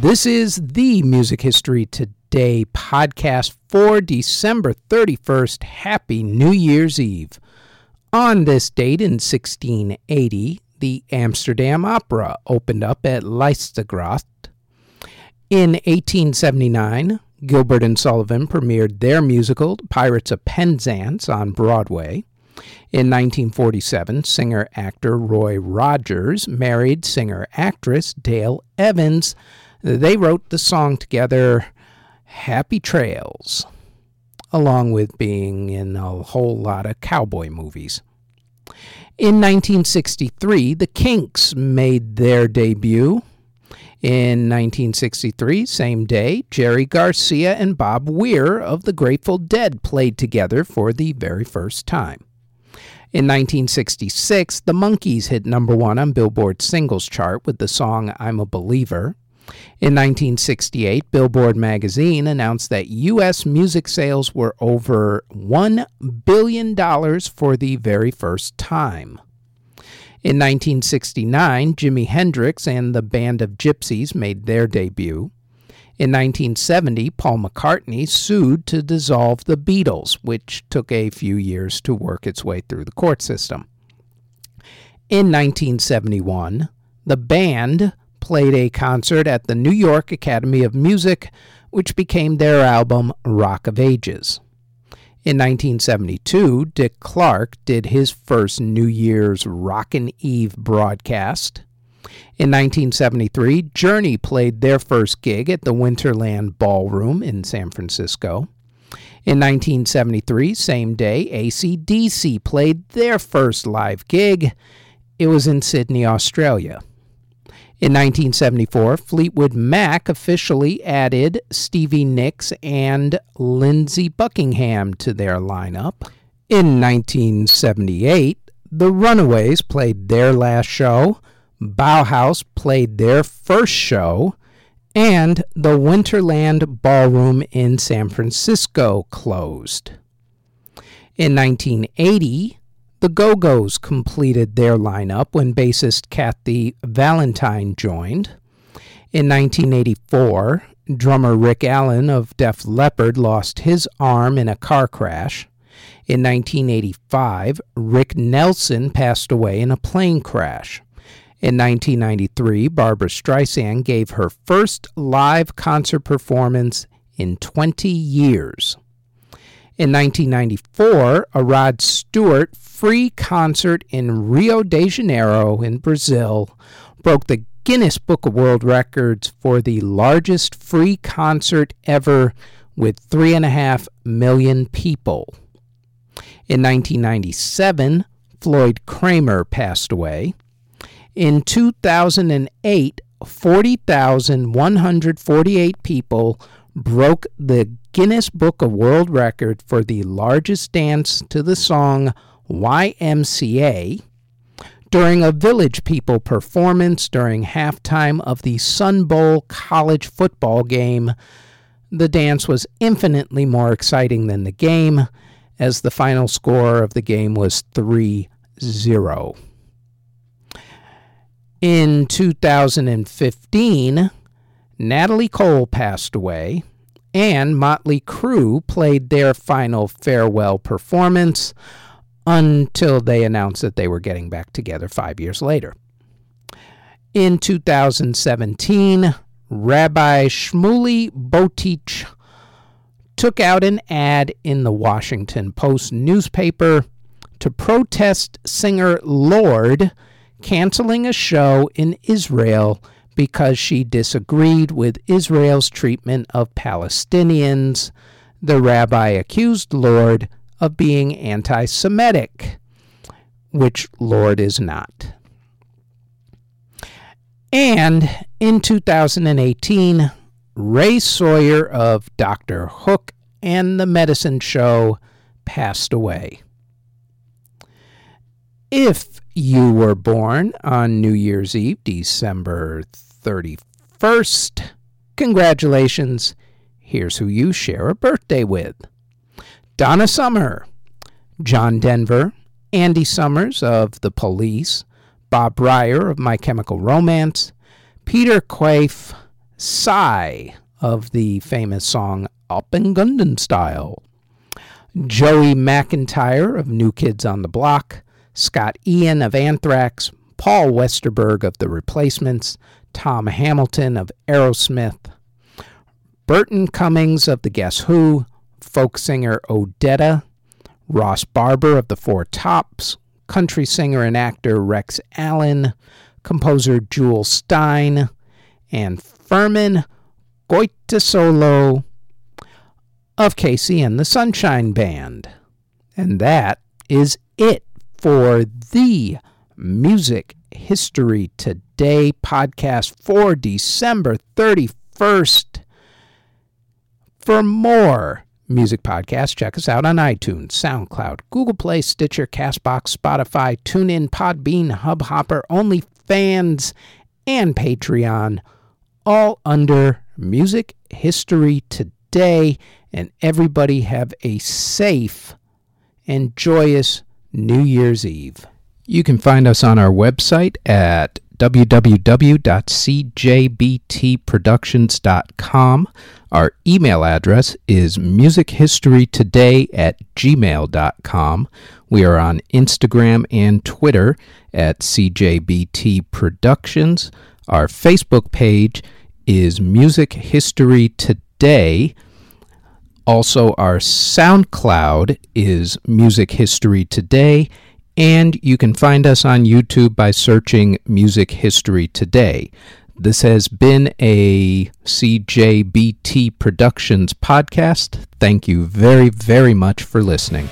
This is the Music History Today podcast for December 31st. Happy New Year's Eve. On this date in 1680, the Amsterdam Opera opened up at Leidsegracht. In 1879, Gilbert and Sullivan premiered their musical, Pirates of Penzance, on Broadway. In 1947, singer actor Roy Rogers married singer actress Dale Evans they wrote the song together, Happy Trails, along with being in a whole lot of cowboy movies. In 1963, the Kinks made their debut. In 1963, same day, Jerry Garcia and Bob Weir of the Grateful Dead played together for the very first time. In 1966, the Monkees hit number one on Billboard's singles chart with the song I'm a Believer. In 1968, Billboard magazine announced that U.S. music sales were over $1 billion for the very first time. In 1969, Jimi Hendrix and the Band of Gypsys made their debut. In 1970, Paul McCartney sued to dissolve the Beatles, which took a few years to work its way through the court system. In 1971, the band played a concert at the New York Academy of Music, which became their album Rock of Ages. In 1972, Dick Clark did his first New Year's Rockin' Eve broadcast. In 1973, Journey played their first gig at the Winterland Ballroom in San Francisco. In 1973, same day, ACDC played their first live gig. It was in Sydney, Australia. In 1974, Fleetwood Mac officially added Stevie Nicks and Lindsey Buckingham to their lineup. In 1978, the Runaways played their last show, Bauhaus played their first show, and the Winterland Ballroom in San Francisco closed. In 1980, the Go Go's completed their lineup when bassist Kathy Valentine joined. In 1984, drummer Rick Allen of Def Leppard lost his arm in a car crash. In 1985, Rick Nelson passed away in a plane crash. In 1993, Barbra Streisand gave her first live concert performance in 20 years. In 1994, a Rod Stewart free concert in Rio de Janeiro in Brazil broke the Guinness Book of World Records for the largest free concert ever with three and a half million people. In 1997, Floyd Cramer passed away. In 2008, 40,148 people broke the Guinness Book of World Record for the largest dance to the song YMCA during a Village People performance during halftime of the Sun Bowl college football game. The dance was infinitely more exciting than the game, as the final score of the game was 3 0. In 2015, Natalie Cole passed away, and Motley Crue played their final farewell performance until they announced that they were getting back together five years later. In 2017, Rabbi Shmuley Boteach took out an ad in the Washington Post newspaper to protest singer Lorde canceling a show in Israel because she disagreed with Israel's treatment of Palestinians. The rabbi accused Lorde of being anti Semitic, which Lorde is not. And in 2018, Ray Sawyer of Dr. Hook and the Medicine Show passed away. If you were born on New Year's Eve, December 31st, congratulations. Here's who you share a birthday with Donna Summer, John Denver, Andy Summers of The Police, Bob Bryar of My Chemical Romance, Peter Quaife, Psy of the famous song Oppa Gangnam Style, Joey McIntyre of New Kids on the Block, Scott Ian of Anthrax, Paul Westerberg of The Replacements, Tom Hamilton of Aerosmith, Burton Cummings of The Guess Who, folk singer Odetta, Ross Barber of The Four Tops, country singer and actor Rex Allen, composer Jule Styne, and Fermin Goytisolo of KC and the Sunshine Band. And that is it for the Music History Today podcast for December 31st. For more music podcasts, check us out on iTunes, SoundCloud, Google Play, Stitcher, Castbox, Spotify, TuneIn, Podbean, Hubhopper, OnlyFans, and Patreon, all under Music History Today. And everybody have a safe and joyous New Year's Eve. You can find us on our website at www.cjbtproductions.com. Our email address is musichistorytoday at gmail.com. We are on Instagram and Twitter at CJBT Productions. Our Facebook page is Music History Today. Also, our SoundCloud is Music History Today, and you can find us on YouTube by searching Music History Today. This has been a CJBT Productions podcast. Thank you very, very much for listening.